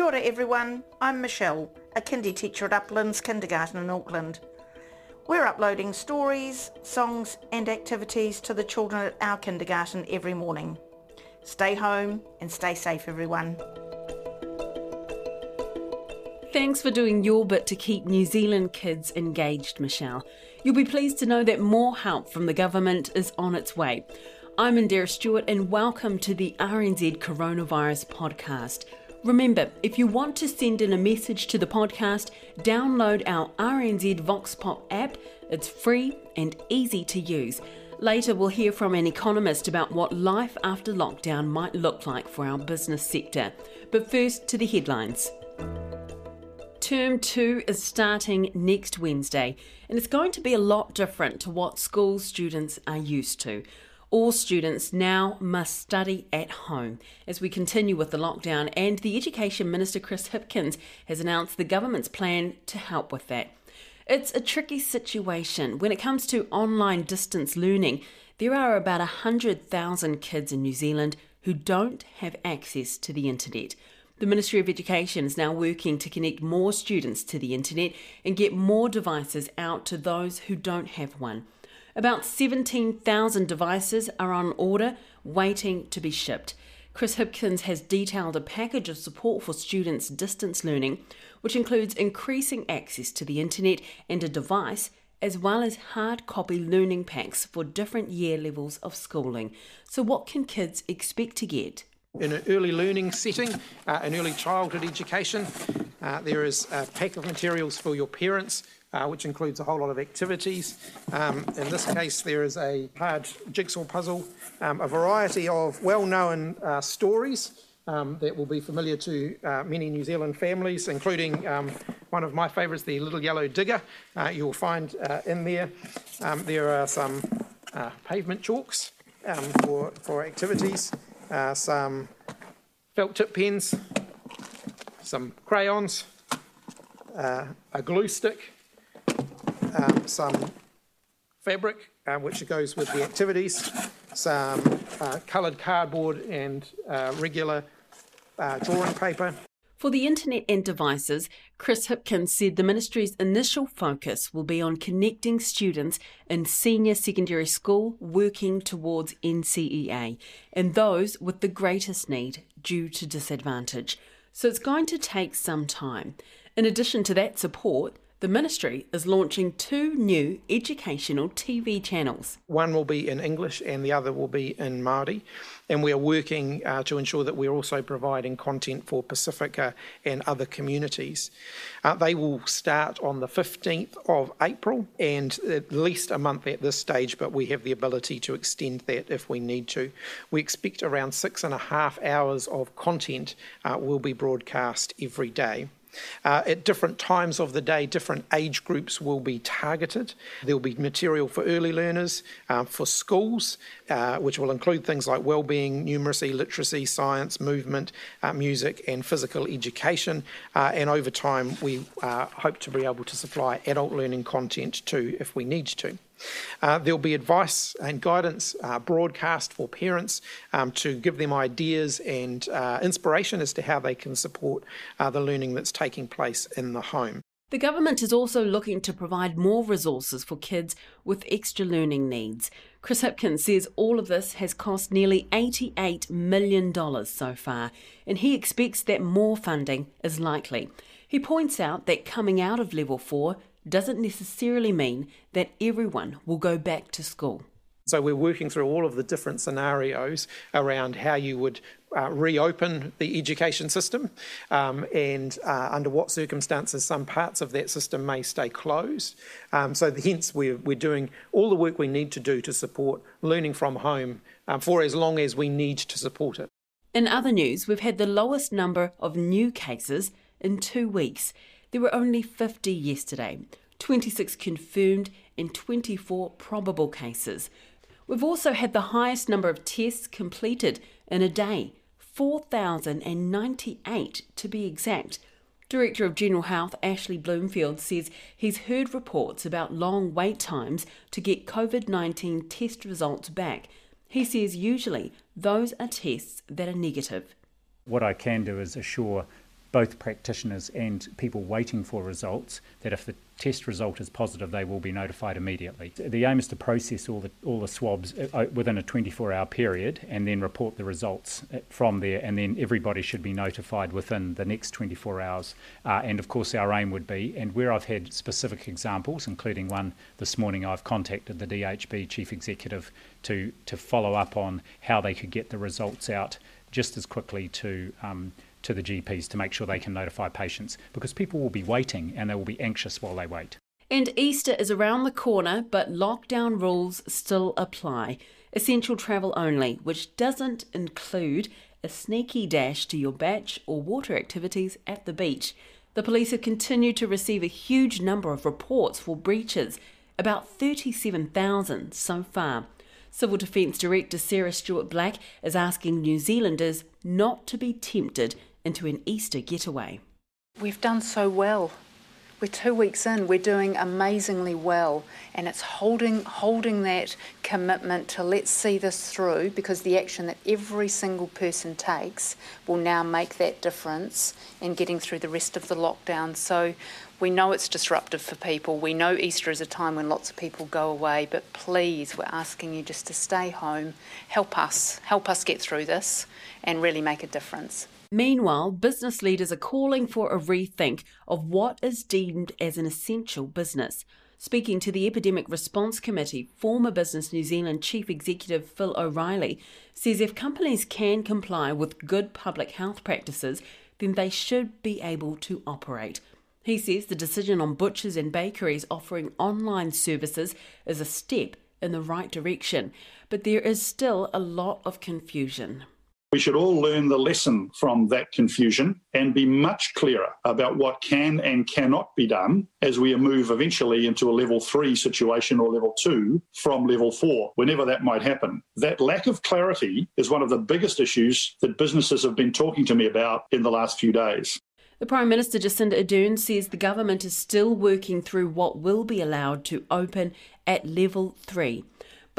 Kia ora everyone, I'm Michelle, a kindy teacher at Uplands Kindergarten in Auckland. We're uploading stories, songs and activities to the children at our kindergarten every morning. Stay home and stay safe everyone. Thanks for doing your bit to keep New Zealand kids engaged, Michelle. You'll be pleased to know that more help from the government is on its way. I'm Indira Stewart and welcome to the RNZ Coronavirus Podcast. Remember, if you want to send in a message to the podcast, download our RNZ Vox Pop app. It's free and easy to use. Later, we'll hear from an economist about what life after lockdown might look like for our business sector. But first, to the headlines. Term 2 is starting next Wednesday, and it's going to be a lot different to what school students are used to. All students now must study at home as we continue with the lockdown, and the Education Minister Chris Hipkins has announced the government's plan to help with that. It's a tricky situation. When it comes to online distance learning, there are about 100,000 kids in New Zealand who don't have access to the internet. The Ministry of Education is now working to connect more students to the internet and get more devices out to those who don't have one. About 17,000 devices are on order, waiting to be shipped. Chris Hipkins has detailed a package of support for students' distance learning, which includes increasing access to the internet and a device, as well as hard copy learning packs for different year levels of schooling. So, what can kids expect to get? In an early learning setting, uh, an early childhood education, uh, there is a pack of materials for your parents uh, which includes a whole lot of activities. Um, in this case, there is a hard jigsaw puzzle, um, a variety of well known uh, stories. Um, that will be familiar to uh, many New Zealand families, including um, one of my favourites, the Little Yellow Digger. Uh, you'll find uh, in there. Um, there are some pavement chalks um, for, for activities, some felt tip pens, some crayons, a glue stick, um, some fabric, uh, which goes with the activities, some uh, coloured cardboard and uh, regular uh, drawing paper. For the internet and devices, Chris Hipkins said the ministry's initial focus will be on connecting students in senior secondary school working towards NCEA and those with the greatest need due to disadvantage. So it's going to take some time. In addition to that support, the ministry is launching two new educational TV channels. One will be in English and the other will be in Māori. And we are working uh, to ensure that we're also providing content for Pasifika and other communities. Uh, they will start on the 15th of April and at least a month at this stage, but we have the ability to extend that if we need to. We expect around six and a half hours of content uh, will be broadcast every day. Uh, at different times of the day, different age groups will be targeted. There will be material for early learners, uh, for schools, uh, which will include things like well-being, numeracy, literacy, science, movement, uh, music, and physical education. Uh, and over time, we uh, hope to be able to supply adult learning content too, if we need to. Uh, there'll be advice and guidance uh, broadcast for parents um, to give them ideas and uh, inspiration as to how they can support uh, the learning that's taking place in the home. The government is also looking to provide more resources for kids with extra learning needs. Chris Hipkins says all of this has cost nearly $88 million so far, and he expects that more funding is likely. He points out that coming out of level 4, doesn't necessarily mean that everyone will go back to school. So, we're working through all of the different scenarios around how you would uh, reopen the education system um, and uh, under what circumstances some parts of that system may stay closed. Um, so, hence, we're, we're doing all the work we need to do to support learning from home um, for as long as we need to support it. In other news, we've had the lowest number of new cases in two weeks. There were only 50 yesterday, 26 confirmed and 24 probable cases. We've also had the highest number of tests completed in a day 4,098 to be exact. Director of General Health Ashley Bloomfield says he's heard reports about long wait times to get COVID 19 test results back. He says usually those are tests that are negative. What I can do is assure both practitioners and people waiting for results that if the test result is positive, they will be notified immediately. The aim is to process all the all the swabs uh, uh, within a 24-hour period and then report the results uh, from there, and then everybody should be notified within the next 24 hours. Uh, and of course, our aim would be, and where I've had specific examples, including one this morning, I've contacted the DHB chief executive to to follow up on how they could get the results out just as quickly to. Um, to the GPs to make sure they can notify patients because people will be waiting and they will be anxious while they wait. And Easter is around the corner, but lockdown rules still apply. Essential travel only, which doesn't include a sneaky dash to your bach or water activities at the beach. The police have continued to receive a huge number of reports for breaches, about 37,000 so far. Civil Defence Director Sarah Stuart-Black is asking New Zealanders not to be tempted into an Easter getaway. We've done so well. We're two weeks in, we're doing amazingly well, and it's holding holding that commitment to let's see this through because the action that every single person takes will now make that difference in getting through the rest of the lockdown. So we know it's disruptive for people. We know Easter is a time when lots of people go away, but please, we're asking you just to stay home, help us, help us get through this, and really make a difference. Meanwhile, business leaders are calling for a rethink of what is deemed as an essential business. Speaking to the Epidemic Response Committee, former Business New Zealand Chief Executive Phil O'Reilly says if companies can comply with good public health practices, then they should be able to operate. He says the decision on butchers and bakeries offering online services is a step in the right direction, but there is still a lot of confusion. We should all learn the lesson from that confusion and be much clearer about what can and cannot be done as we move eventually into a level three situation or level two from level four, whenever that might happen. That lack of clarity is one of the biggest issues that businesses have been talking to me about in the last few days. The Prime Minister Jacinda Ardern says the government is still working through what will be allowed to open at level three.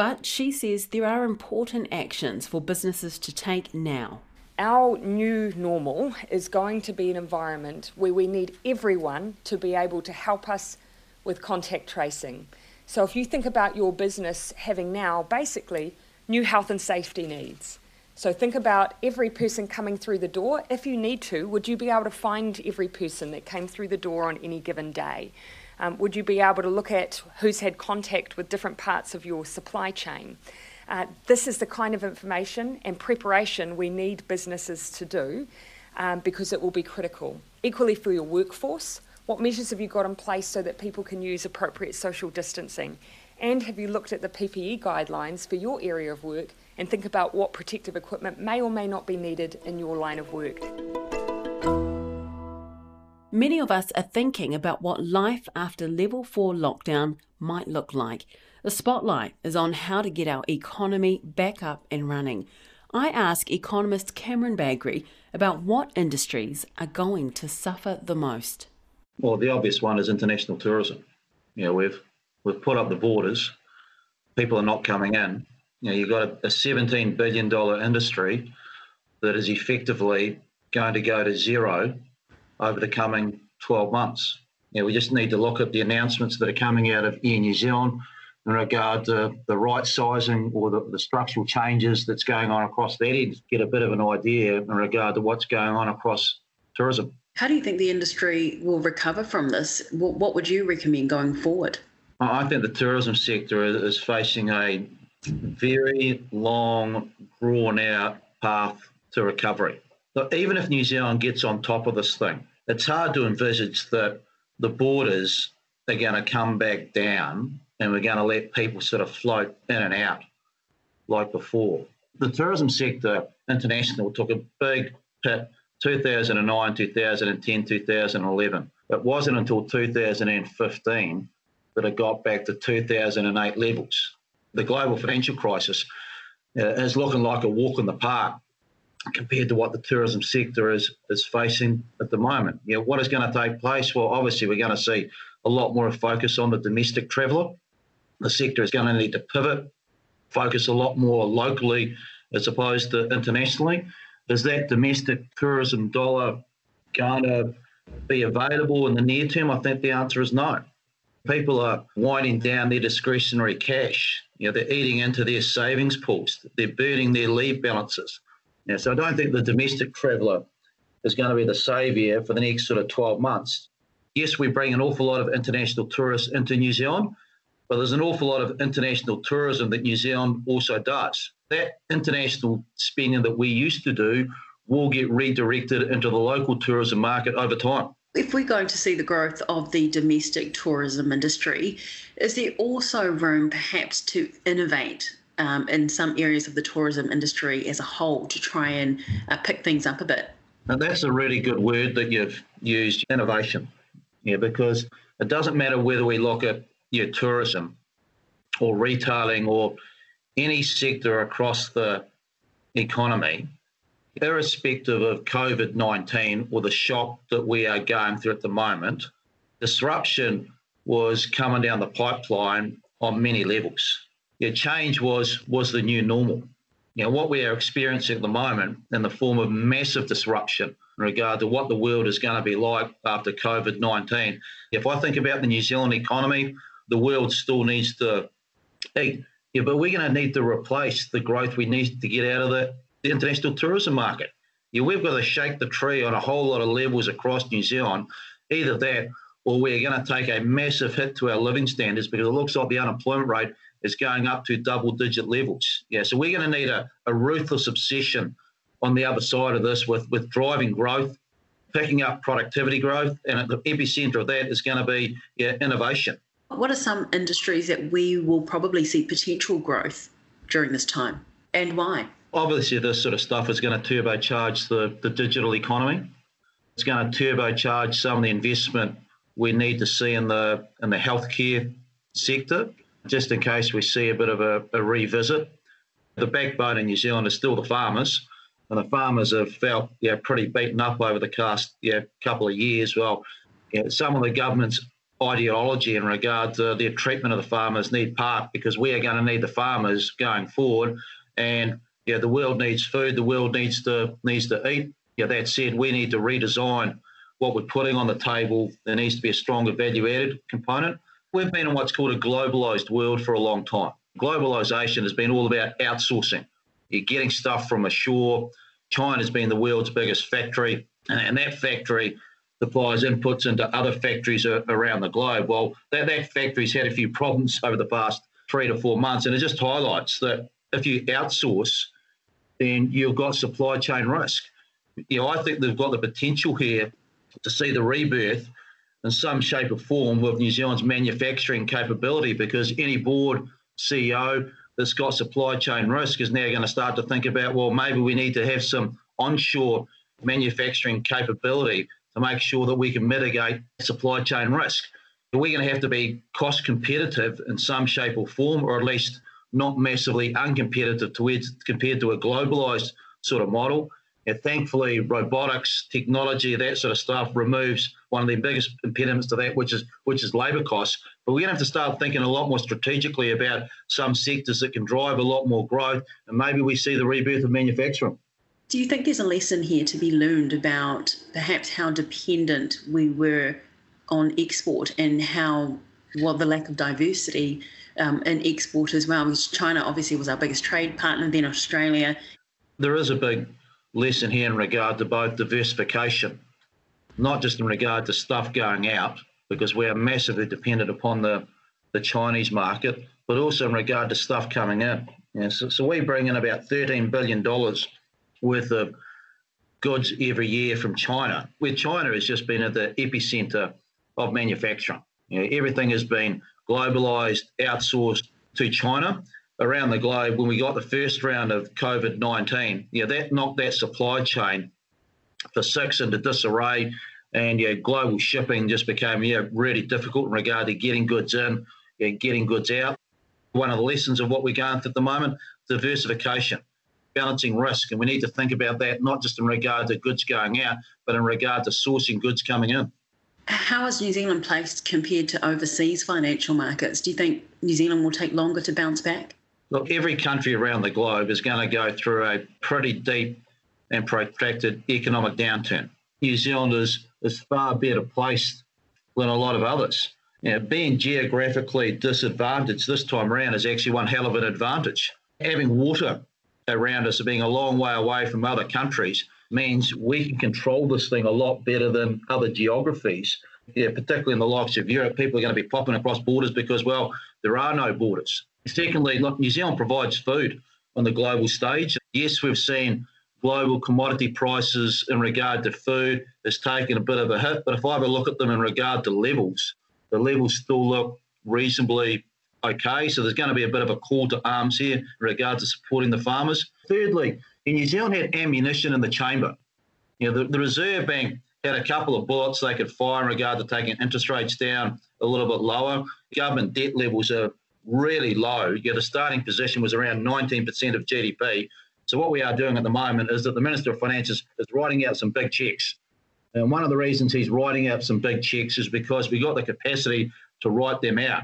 But she says there are important actions for businesses to take now. Our new normal is going to be an environment where we need everyone to be able to help us with contact tracing. So if you think about your business having now basically new health and safety needs. So think about every person coming through the door. If you need to, would you be able to find every person that came through the door on any given day? Um, would you be able to look at who's had contact with different parts of your supply chain? Uh, this is the kind of information and preparation we need businesses to do um, because it will be critical. Equally for your workforce, what measures have you got in place so that people can use appropriate social distancing? And have you looked at the PPE guidelines for your area of work and think about what protective equipment may or may not be needed in your line of work? Many of us are thinking about what life after level 4 lockdown might look like. The spotlight is on how to get our economy back up and running. I ask economist Cameron Bagrie about what industries are going to suffer the most. Well, the obvious one is international tourism. You know, we've we've put up the borders, people are not coming in. You know, you've got a, a $17 billion industry that is effectively going to go to zero over the coming 12 months. You know, we just need to look at the announcements that are coming out of Air New Zealand in regard to the right sizing or the, the structural changes that's going on across that end, to get a bit of an idea in regard to what's going on across tourism. How do you think the industry will recover from this? What would you recommend going forward? I think the tourism sector is facing a very long, drawn out path to recovery. But even if New Zealand gets on top of this thing, it's hard to envisage that the borders are going to come back down and we're going to let people sort of float in and out like before. The tourism sector international took a big hit 2009, 2010, 2011. It wasn't until 2015 that it got back to 2008 levels. The global financial crisis uh, is looking like a walk in the park compared to what the tourism sector is is facing at the moment. You know, what is going to take place? Well, obviously, we're going to see a lot more focus on the domestic traveller. The sector is going to need to pivot, focus a lot more locally as opposed to internationally. Is that domestic tourism dollar going to be available in the near term? I think the answer is no. People are winding down their discretionary cash. You know, they're eating into their savings pools. They're burning their leave balances. Know, so I don't think the domestic traveller is going to be the saviour for the next sort of 12 months. Yes, we bring an awful lot of international tourists into New Zealand, but there's an awful lot of international tourism that New Zealand also does. That international spending that we used to do will get redirected into the local tourism market over time. If we're going to see the growth of the domestic tourism industry, is there also room perhaps to innovate um, in some areas of the tourism industry as a whole to try and uh, pick things up a bit? Now, that's a really good word that you've used innovation. Yeah, because it doesn't matter whether we look at yeah, tourism or retailing or any sector across the economy, irrespective of COVID 19 or the shock that we are going through at the moment, disruption was coming down the pipeline on many levels. Yeah, change was was the new normal. You know, what we are experiencing at the moment in the form of massive disruption in regard to what the world is going to be like after COVID 19. If I think about the New Zealand economy, the world still needs to eat. Yeah, but we're going to need to replace the growth we need to get out of the, the international tourism market. Yeah, we've got to shake the tree on a whole lot of levels across New Zealand. Either that, or we're going to take a massive hit to our living standards because it looks like the unemployment rate is going up to double digit levels. Yeah, so we're going to need a, a ruthless obsession on the other side of this with, with driving growth, picking up productivity growth, and at the epicenter of that is going to be yeah, innovation. What are some industries that we will probably see potential growth during this time and why? Obviously, this sort of stuff is going to turbocharge the, the digital economy. It's going to turbocharge some of the investment we need to see in the in the healthcare sector, just in case we see a bit of a, a revisit. The backbone in New Zealand is still the farmers, and the farmers have felt yeah pretty beaten up over the past yeah couple of years. Well, yeah, some of the government's ideology in regard to their treatment of the farmers need part because we are going to need the farmers going forward. And yeah, the world needs food. The world needs to needs to eat. Yeah, that said, we need to redesign what we're putting on the table. There needs to be a stronger value-added component. We've been in what's called a globalized world for a long time. Globalization has been all about outsourcing. You're getting stuff from ashore. China's been the world's biggest factory, and that factory supplies inputs into other factories around the globe. Well, that, that factory's had a few problems over the past three to four months, and it just highlights that if you outsource, then you've got supply chain risk. You know, I think they've got the potential here to see the rebirth in some shape or form of New Zealand's manufacturing capability because any board CEO that's got supply chain risk is now going to start to think about, well, maybe we need to have some onshore manufacturing capability to make sure that we can mitigate supply chain risk. We're going to have to be cost competitive in some shape or form, or at least not massively uncompetitive towards, compared to a globalized sort of model. And thankfully, robotics, technology, that sort of stuff removes one of the biggest impediments to that, which is which is labour costs. But we're going to have to start thinking a lot more strategically about some sectors that can drive a lot more growth, and maybe we see the rebirth of manufacturing. Do you think there's a lesson here to be learned about perhaps how dependent we were on export and how well the lack of diversity um, in export as well? Because China obviously was our biggest trade partner, then Australia. There is a big lesson here in regard to both diversification, not just in regard to stuff going out, because we are massively dependent upon the, the Chinese market, but also in regard to stuff coming in. So, so we bring in about $13 billion worth of goods every year from China, where China has just been at the epicenter of manufacturing. You know, everything has been globalized, outsourced to China around the globe. When we got the first round of COVID 19, yeah, that knocked that supply chain for six into disarray. And yeah, global shipping just became yeah, really difficult in regard to getting goods in, yeah, getting goods out. One of the lessons of what we're going through at the moment, diversification balancing risk. And we need to think about that not just in regard to goods going out, but in regard to sourcing goods coming in. How is New Zealand placed compared to overseas financial markets? Do you think New Zealand will take longer to bounce back? Look, every country around the globe is going to go through a pretty deep and protracted economic downturn. New Zealand is, is far better placed than a lot of others. Know, being geographically disadvantaged this time around is actually one hell of an advantage. Having water around us, being a long way away from other countries, means we can control this thing a lot better than other geographies. Yeah, particularly in the likes of Europe, people are going to be popping across borders because, well, there are no borders. Secondly, look, New Zealand provides food on the global stage. Yes, we've seen global commodity prices in regard to food has taken a bit of a hit, but if I ever look at them in regard to levels, the levels still look reasonably okay. So there's going to be a bit of a call to arms here in regard to supporting the farmers. Thirdly, New Zealand had ammunition in the chamber. You know, the, the Reserve Bank had a couple of bullets they could fire in regard to taking interest rates down a little bit lower. Government debt levels are really low. Know, the starting position was around 19% of GDP. So what we are doing at the moment is that the Minister of Finance is, writing out some big checks. And one of the reasons he's writing out some big checks is because we've got the capacity to write them out.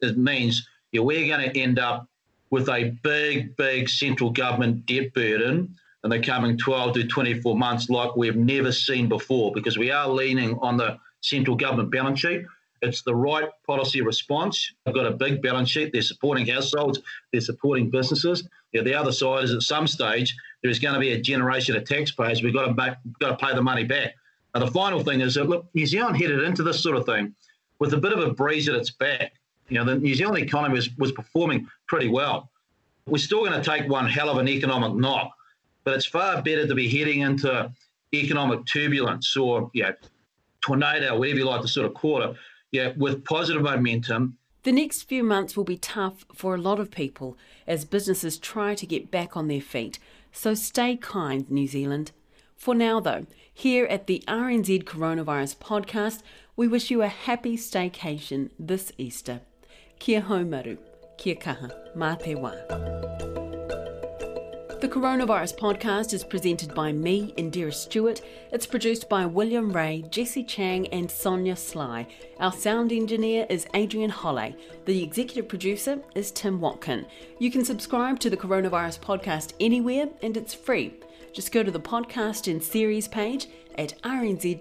It means know, we're going to end up with a big, big central government debt burden in the coming 12 to 24 months like we've never seen before because we are leaning on the central government balance sheet. It's the right policy response. They've got a big balance sheet. They're supporting households. They're supporting businesses. The other side is at some stage there is going to be a generation of taxpayers. We've got to make, got to pay the money back. And the final thing is that look, New Zealand headed into this sort of thing with a bit of a breeze at its back. You know, the New Zealand economy was, was performing pretty well. We're still going to take one hell of an economic knock, but it's far better to be heading into economic turbulence or yeah, tornado, whatever you like to sort of call it, yeah, with positive momentum. The next few months will be tough for a lot of people as businesses try to get back on their feet. So stay kind, New Zealand. For now, though, here at the RNZ Coronavirus Podcast, we wish you a happy staycation this Easter. Kia haumaru, kia kaha, mā te wā. The Coronavirus Podcast is presented by me, Indira Stewart. It's produced by William Ray, Jesse Chang, and Sonia Sly. Our sound engineer is Adrian Holley. The executive producer is Tim Watkin. You can subscribe to the Coronavirus Podcast anywhere, and it's free. Just go to the podcast and series page at rnz.co.nz.